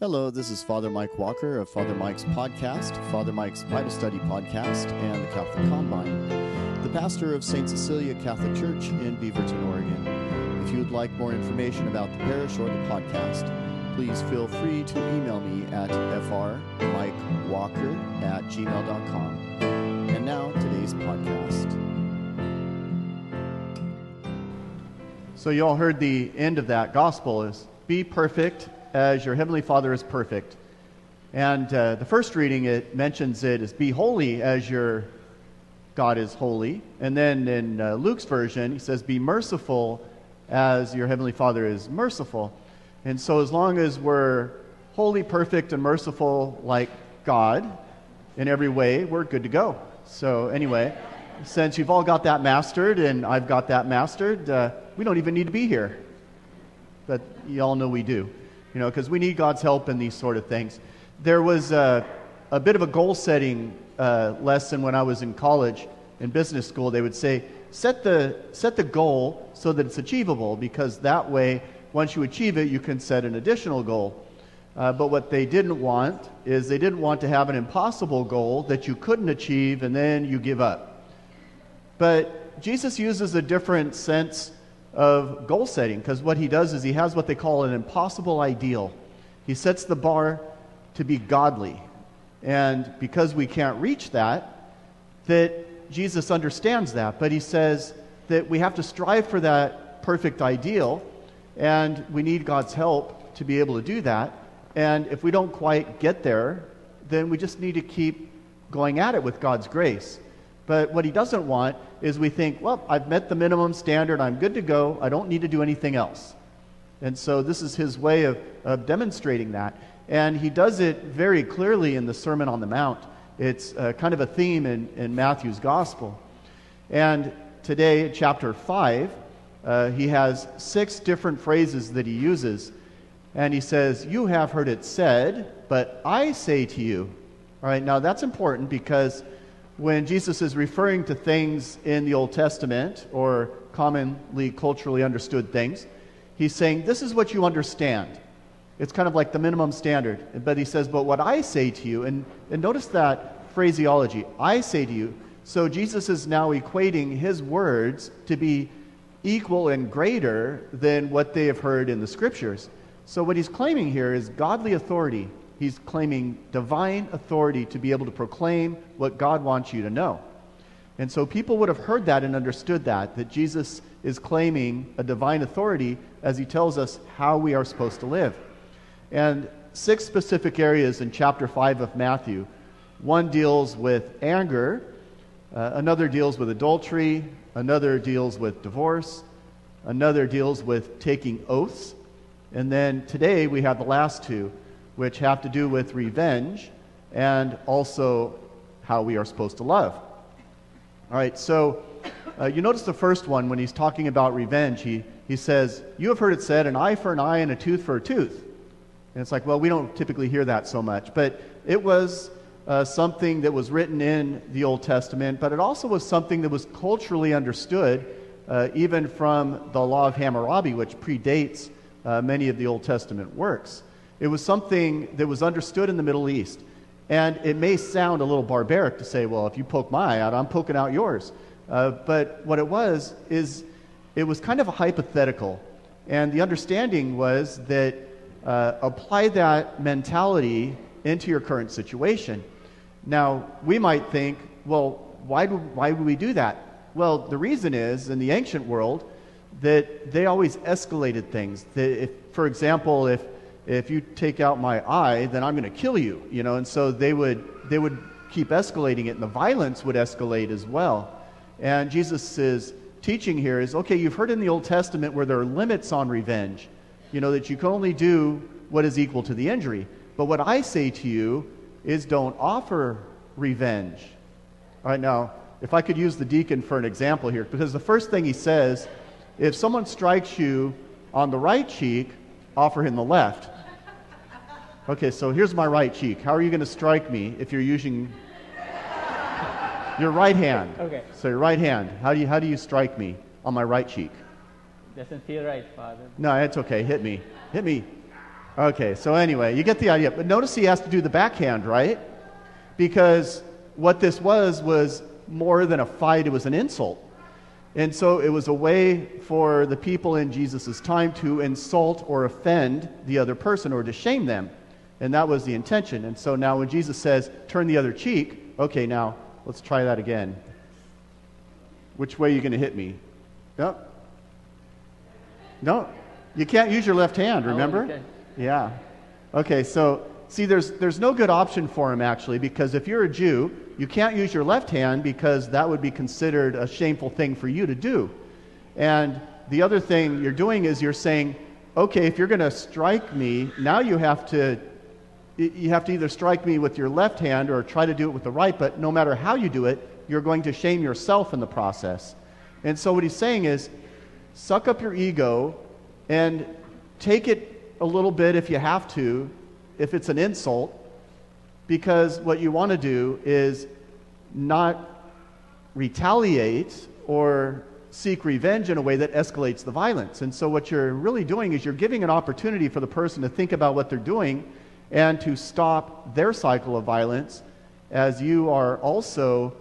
Hello, this is Father Mike Walker of Father Mike's podcast, Father Mike's Bible Study podcast, and the Catholic Combine, the pastor of St. Cecilia Catholic Church in Beaverton, Oregon. If you would like more information about the parish or the podcast, please feel free to email me at frmikewalker at gmail.com. And now, today's podcast. So, you all heard the end of that gospel is be perfect as your heavenly Father is perfect. And uh, the first reading, it mentions it as be holy as your God is holy. And then in uh, Luke's version, he says, be merciful as your heavenly Father is merciful. And so, as long as we're holy, perfect, and merciful like God in every way, we're good to go. So, anyway, since you've all got that mastered and I've got that mastered, uh, we don't even need to be here. But you all know we do you know, because we need God's help in these sort of things. There was a, a bit of a goal setting uh, lesson when I was in college in business school. They would say, set the, set the goal so that it's achievable, because that way, once you achieve it, you can set an additional goal. Uh, but what they didn't want is they didn't want to have an impossible goal that you couldn't achieve and then you give up. But Jesus uses a different sense of goal setting because what he does is he has what they call an impossible ideal. He sets the bar to be godly. And because we can't reach that, that Jesus understands that, but he says that we have to strive for that perfect ideal and we need God's help to be able to do that. And if we don't quite get there, then we just need to keep going at it with God's grace. But what he doesn't want is we think, well, I've met the minimum standard, I'm good to go, I don't need to do anything else. And so this is his way of, of demonstrating that. And he does it very clearly in the Sermon on the Mount. It's uh, kind of a theme in, in Matthew's Gospel. And today, chapter 5, uh, he has six different phrases that he uses. And he says, You have heard it said, but I say to you. All right, now that's important because when Jesus is referring to things in the Old Testament or commonly culturally understood things, he's saying, This is what you understand. It's kind of like the minimum standard. But he says, But what I say to you, and, and notice that phraseology, I say to you. So Jesus is now equating his words to be equal and greater than what they have heard in the scriptures. So what he's claiming here is godly authority He's claiming divine authority to be able to proclaim what God wants you to know. And so people would have heard that and understood that, that Jesus is claiming a divine authority as he tells us how we are supposed to live. And six specific areas in chapter 5 of Matthew. One deals with anger, uh, another deals with adultery, another deals with divorce, another deals with taking oaths, and then today we have the last two which have to do with revenge and also how we are supposed to love. All right, so uh, you notice the first one when he's talking about revenge, he, he says, You have heard it said, an eye for an eye and a tooth for a tooth. And it's like, well, we don't typically hear that so much. But it was uh, something that was written in the Old Testament, but it also was something that was culturally understood, uh, even from the law of Hammurabi, which predates uh, many of the Old Testament works. It was something that was understood in the Middle East. And it may sound a little barbaric to say, well, if you poke my eye out, I'm poking out yours. Uh, but what it was is it was kind of a hypothetical. And the understanding was that uh, apply that mentality into your current situation. Now, we might think, well, why, do, why would we do that? Well, the reason is, in the ancient world, that they always escalated things. That if, for example, if if you take out my eye, then I'm going to kill you, you know. And so they would, they would keep escalating it, and the violence would escalate as well. And Jesus' teaching here is okay, you've heard in the Old Testament where there are limits on revenge, you know, that you can only do what is equal to the injury. But what I say to you is don't offer revenge. All right, now, if I could use the deacon for an example here, because the first thing he says, if someone strikes you on the right cheek, offer him the left. Okay, so here's my right cheek. How are you going to strike me if you're using your right hand? Okay. So your right hand. How do you how do you strike me on my right cheek? Doesn't feel right, Father. No, it's okay. Hit me. Hit me. Okay, so anyway, you get the idea. But notice he has to do the backhand, right? Because what this was was more than a fight, it was an insult. And so it was a way for the people in Jesus' time to insult or offend the other person or to shame them. And that was the intention. And so now when Jesus says, turn the other cheek, okay, now let's try that again. Which way are you going to hit me? No. No. You can't use your left hand, oh, remember? Oh, okay. Yeah. Okay, so see, there's, there's no good option for him actually, because if you're a Jew, you can't use your left hand because that would be considered a shameful thing for you to do. And the other thing you're doing is you're saying, okay, if you're going to strike me, now you have to you have to either strike me with your left hand or try to do it with the right, but no matter how you do it, you're going to shame yourself in the process. And so what he's saying is suck up your ego and take it a little bit if you have to, if it's an insult, because what you want to do is not retaliate or seek revenge in a way that escalates the violence. And so, what you're really doing is you're giving an opportunity for the person to think about what they're doing and to stop their cycle of violence as you are also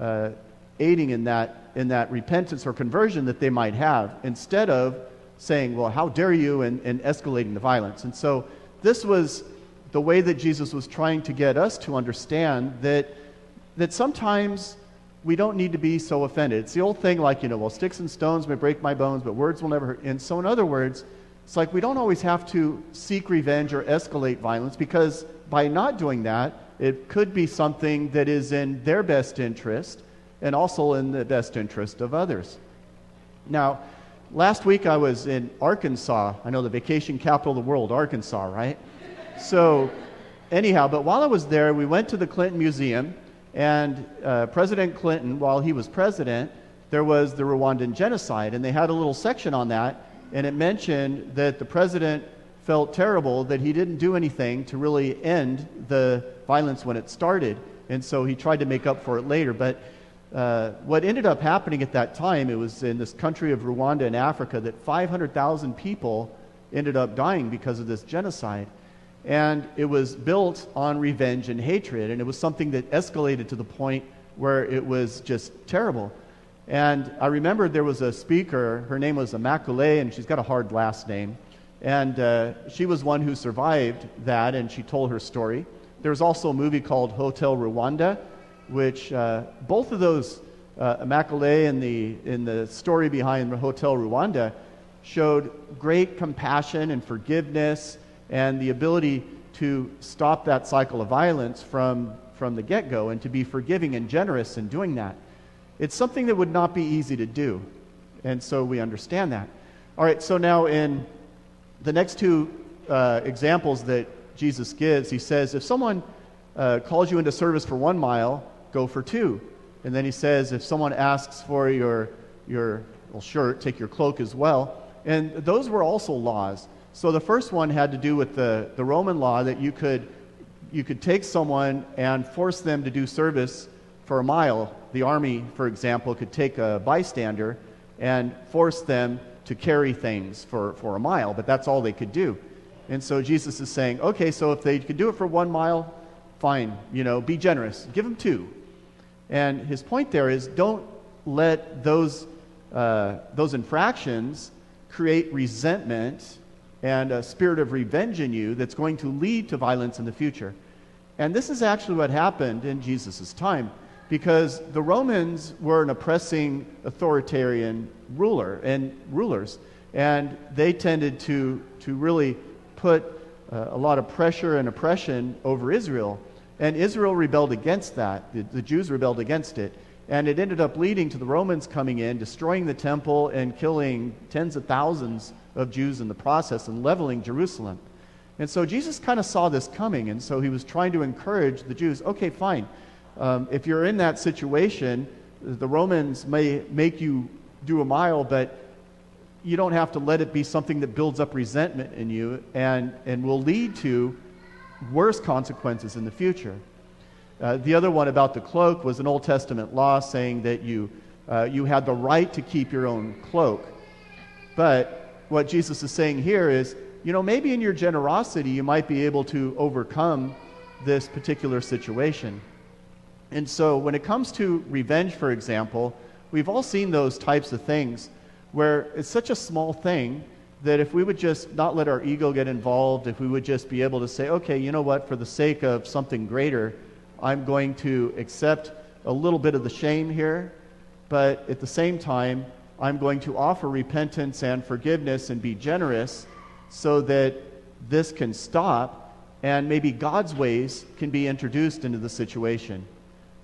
uh, aiding in that, in that repentance or conversion that they might have instead of saying, Well, how dare you, and, and escalating the violence. And so, this was the way that Jesus was trying to get us to understand that, that sometimes we don't need to be so offended. It's the old thing like, you know, well, sticks and stones may break my bones, but words will never hurt. And so, in other words, it's like we don't always have to seek revenge or escalate violence because by not doing that, it could be something that is in their best interest and also in the best interest of others. Now, last week I was in Arkansas. I know the vacation capital of the world, Arkansas, right? so, anyhow, but while I was there, we went to the Clinton Museum, and uh, President Clinton, while he was president, there was the Rwandan genocide, and they had a little section on that, and it mentioned that the president felt terrible that he didn't do anything to really end the violence when it started, and so he tried to make up for it later. But uh, what ended up happening at that time, it was in this country of Rwanda in Africa, that 500,000 people ended up dying because of this genocide. And it was built on revenge and hatred. And it was something that escalated to the point where it was just terrible. And I remember there was a speaker, her name was Immaculée, and she's got a hard last name. And uh, she was one who survived that, and she told her story. There was also a movie called Hotel Rwanda, which uh, both of those, uh, Immaculée and the, in the story behind Hotel Rwanda, showed great compassion and forgiveness and the ability to stop that cycle of violence from, from the get go and to be forgiving and generous in doing that. It's something that would not be easy to do. And so we understand that. All right, so now in the next two uh, examples that Jesus gives, he says, if someone uh, calls you into service for one mile, go for two. And then he says, if someone asks for your, your well, shirt, take your cloak as well. And those were also laws. So the first one had to do with the, the Roman law that you could, you could take someone and force them to do service for a mile. The army, for example, could take a bystander and force them to carry things for, for a mile, but that's all they could do. And so Jesus is saying, okay, so if they could do it for one mile, fine, you know, be generous. Give them two. And his point there is don't let those, uh, those infractions create resentment and a spirit of revenge in you that's going to lead to violence in the future. And this is actually what happened in Jesus' time because the Romans were an oppressing authoritarian ruler and rulers, and they tended to, to really put uh, a lot of pressure and oppression over Israel. And Israel rebelled against that. The, the Jews rebelled against it. And it ended up leading to the Romans coming in, destroying the temple, and killing tens of thousands of Jews in the process and leveling Jerusalem. And so Jesus kind of saw this coming, and so he was trying to encourage the Jews okay, fine. Um, if you're in that situation, the Romans may make you do a mile, but you don't have to let it be something that builds up resentment in you and, and will lead to worse consequences in the future. Uh, the other one about the cloak was an Old Testament law saying that you, uh, you had the right to keep your own cloak. But what Jesus is saying here is you know, maybe in your generosity, you might be able to overcome this particular situation. And so, when it comes to revenge, for example, we've all seen those types of things where it's such a small thing that if we would just not let our ego get involved, if we would just be able to say, okay, you know what, for the sake of something greater, I'm going to accept a little bit of the shame here, but at the same time, I'm going to offer repentance and forgiveness and be generous so that this can stop and maybe God's ways can be introduced into the situation.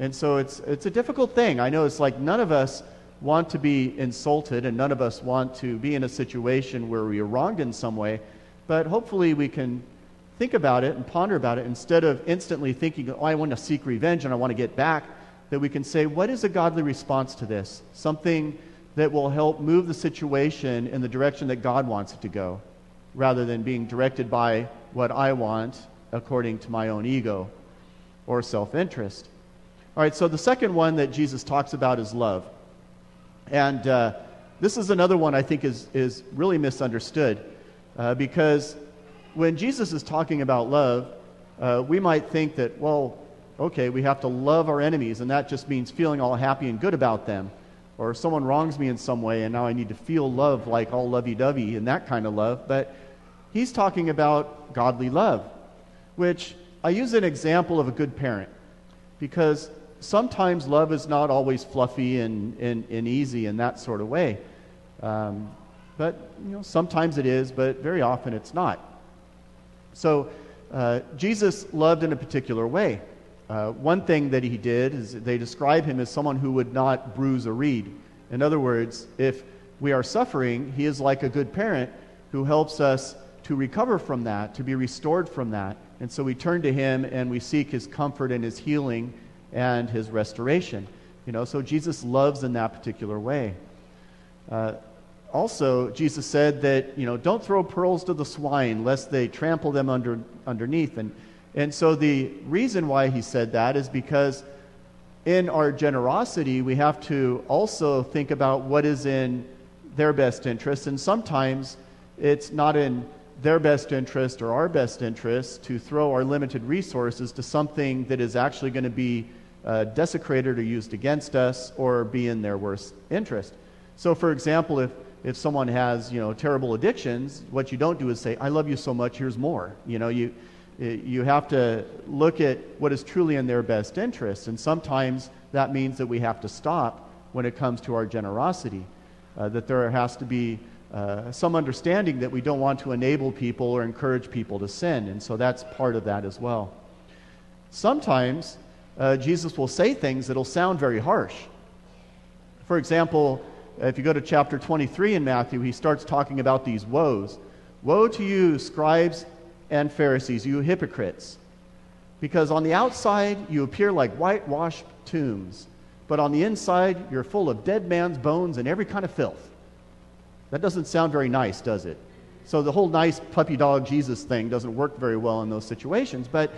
And so it's, it's a difficult thing. I know it's like none of us want to be insulted and none of us want to be in a situation where we are wronged in some way, but hopefully we can think about it and ponder about it instead of instantly thinking, oh, I want to seek revenge and I want to get back, that we can say, what is a godly response to this? Something that will help move the situation in the direction that God wants it to go, rather than being directed by what I want according to my own ego or self interest. All right, so the second one that Jesus talks about is love. And uh, this is another one I think is, is really misunderstood uh, because when Jesus is talking about love, uh, we might think that, well, okay, we have to love our enemies, and that just means feeling all happy and good about them. Or someone wrongs me in some way, and now I need to feel love like all lovey dovey and that kind of love. But he's talking about godly love, which I use an example of a good parent because sometimes love is not always fluffy and, and, and easy in that sort of way. Um, but you know, sometimes it is, but very often it's not. So uh, Jesus loved in a particular way. Uh, one thing that he did is they describe him as someone who would not bruise a reed. In other words, if we are suffering, he is like a good parent who helps us to recover from that, to be restored from that. And so we turn to him and we seek his comfort and his healing and his restoration. You know, so Jesus loves in that particular way. Uh, also, Jesus said that, you know, don't throw pearls to the swine lest they trample them under, underneath. And, and so the reason why he said that is because in our generosity, we have to also think about what is in their best interest. And sometimes it's not in their best interest or our best interest to throw our limited resources to something that is actually going to be uh, desecrated or used against us or be in their worst interest. So, for example, if, if someone has you know, terrible addictions, what you don't do is say, I love you so much, here's more. You, know, you, you have to look at what is truly in their best interest. And sometimes that means that we have to stop when it comes to our generosity, uh, that there has to be uh, some understanding that we don't want to enable people or encourage people to sin. And so that's part of that as well. Sometimes uh, Jesus will say things that'll sound very harsh. For example, if you go to chapter 23 in Matthew, he starts talking about these woes. Woe to you, scribes and Pharisees, you hypocrites! Because on the outside you appear like whitewashed tombs, but on the inside you're full of dead man's bones and every kind of filth. That doesn't sound very nice, does it? So the whole nice puppy dog Jesus thing doesn't work very well in those situations, but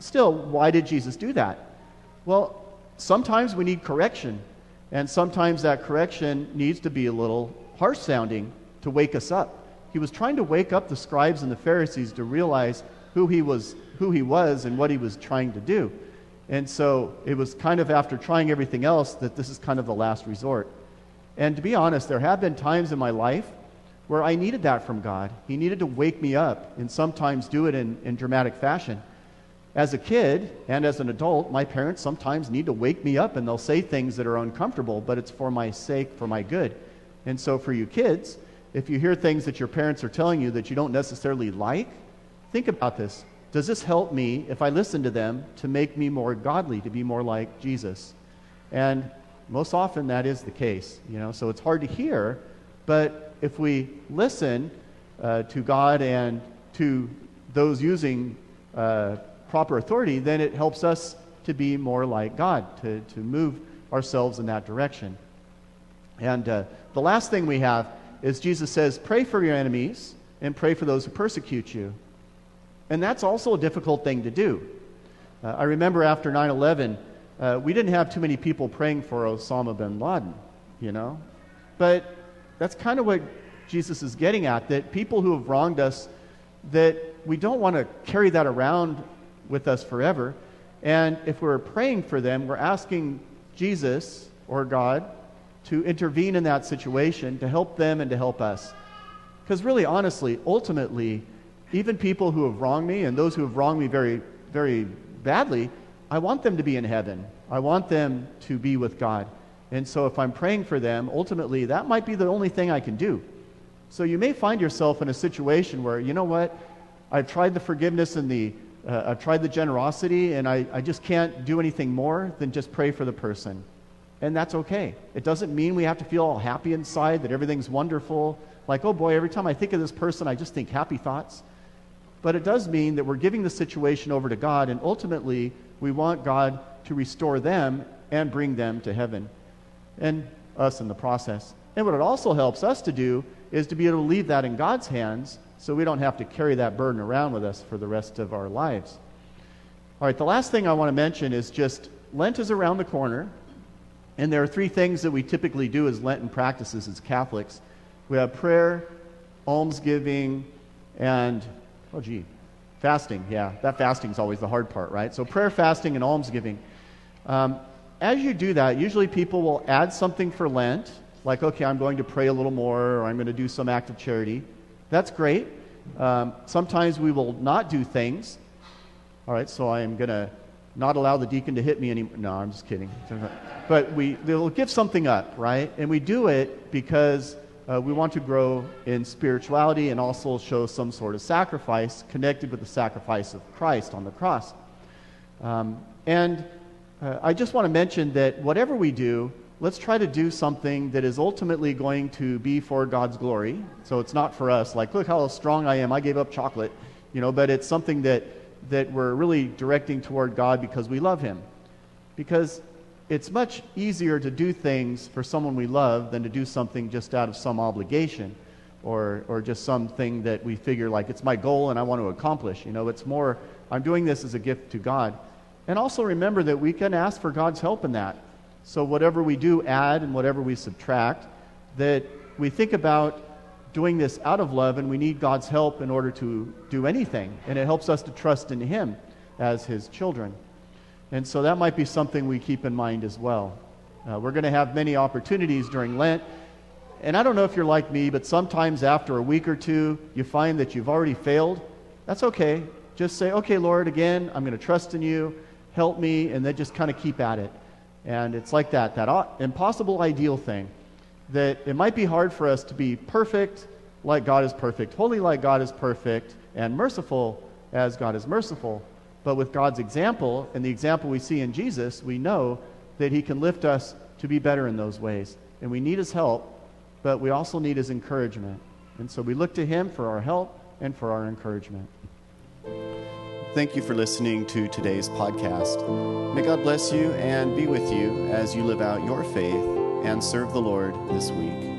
still, why did Jesus do that? Well, sometimes we need correction, and sometimes that correction needs to be a little harsh sounding to wake us up. He was trying to wake up the scribes and the Pharisees to realize who he was, who he was and what he was trying to do. And so it was kind of after trying everything else that this is kind of the last resort. And to be honest, there have been times in my life where I needed that from God. He needed to wake me up and sometimes do it in, in dramatic fashion. As a kid and as an adult, my parents sometimes need to wake me up and they'll say things that are uncomfortable, but it's for my sake, for my good. And so, for you kids, if you hear things that your parents are telling you that you don't necessarily like, think about this. Does this help me, if I listen to them, to make me more godly, to be more like Jesus? And most often that is the case, you know, so it's hard to hear, but if we listen uh, to God and to those using uh, proper authority, then it helps us to be more like God, to, to move ourselves in that direction. And uh, the last thing we have is Jesus says, Pray for your enemies and pray for those who persecute you. And that's also a difficult thing to do. Uh, I remember after 9 11, uh, we didn't have too many people praying for Osama bin Laden, you know? But that's kind of what Jesus is getting at that people who have wronged us that we don't want to carry that around with us forever. And if we're praying for them, we're asking Jesus or God to intervene in that situation, to help them and to help us. Because really, honestly, ultimately, even people who have wronged me and those who have wronged me very, very badly, I want them to be in heaven. I want them to be with God. And so if I'm praying for them, ultimately, that might be the only thing I can do. So you may find yourself in a situation where, you know what, I've tried the forgiveness and the, uh, I've tried the generosity, and I, I just can't do anything more than just pray for the person. And that's okay. It doesn't mean we have to feel all happy inside, that everything's wonderful. Like, oh boy, every time I think of this person, I just think happy thoughts. But it does mean that we're giving the situation over to God, and ultimately, we want God to restore them and bring them to heaven, and us in the process. And what it also helps us to do is to be able to leave that in God's hands so we don't have to carry that burden around with us for the rest of our lives. All right, the last thing I want to mention is just Lent is around the corner, and there are three things that we typically do as Lenten practices as Catholics. We have prayer, almsgiving, and, oh gee, fasting. Yeah, that fasting is always the hard part, right? So prayer, fasting, and almsgiving. Um, as you do that, usually people will add something for Lent, like, okay, I'm going to pray a little more, or I'm going to do some act of charity. That's great. Um, sometimes we will not do things. All right, so I am going to not allow the deacon to hit me anymore. No, I'm just kidding. But we will give something up, right? And we do it because uh, we want to grow in spirituality and also show some sort of sacrifice connected with the sacrifice of Christ on the cross. Um, and uh, I just want to mention that whatever we do, let's try to do something that is ultimately going to be for God's glory. So it's not for us, like, look how strong I am, I gave up chocolate, you know, but it's something that, that we're really directing toward God because we love Him. Because it's much easier to do things for someone we love than to do something just out of some obligation or, or just something that we figure like it's my goal and I want to accomplish. You know, it's more, I'm doing this as a gift to God. And also remember that we can ask for God's help in that. So, whatever we do add and whatever we subtract, that we think about doing this out of love and we need God's help in order to do anything. And it helps us to trust in Him as His children. And so that might be something we keep in mind as well. Uh, we're going to have many opportunities during Lent. And I don't know if you're like me, but sometimes after a week or two, you find that you've already failed. That's okay. Just say, okay, Lord, again, I'm going to trust in you help me, and then just kind of keep at it. And it's like that, that impossible ideal thing. That it might be hard for us to be perfect like God is perfect, holy like God is perfect, and merciful as God is merciful. But with God's example and the example we see in Jesus, we know that He can lift us to be better in those ways. And we need His help, but we also need His encouragement. And so we look to Him for our help and for our encouragement. Thank you for listening to today's podcast. May God bless you and be with you as you live out your faith and serve the Lord this week.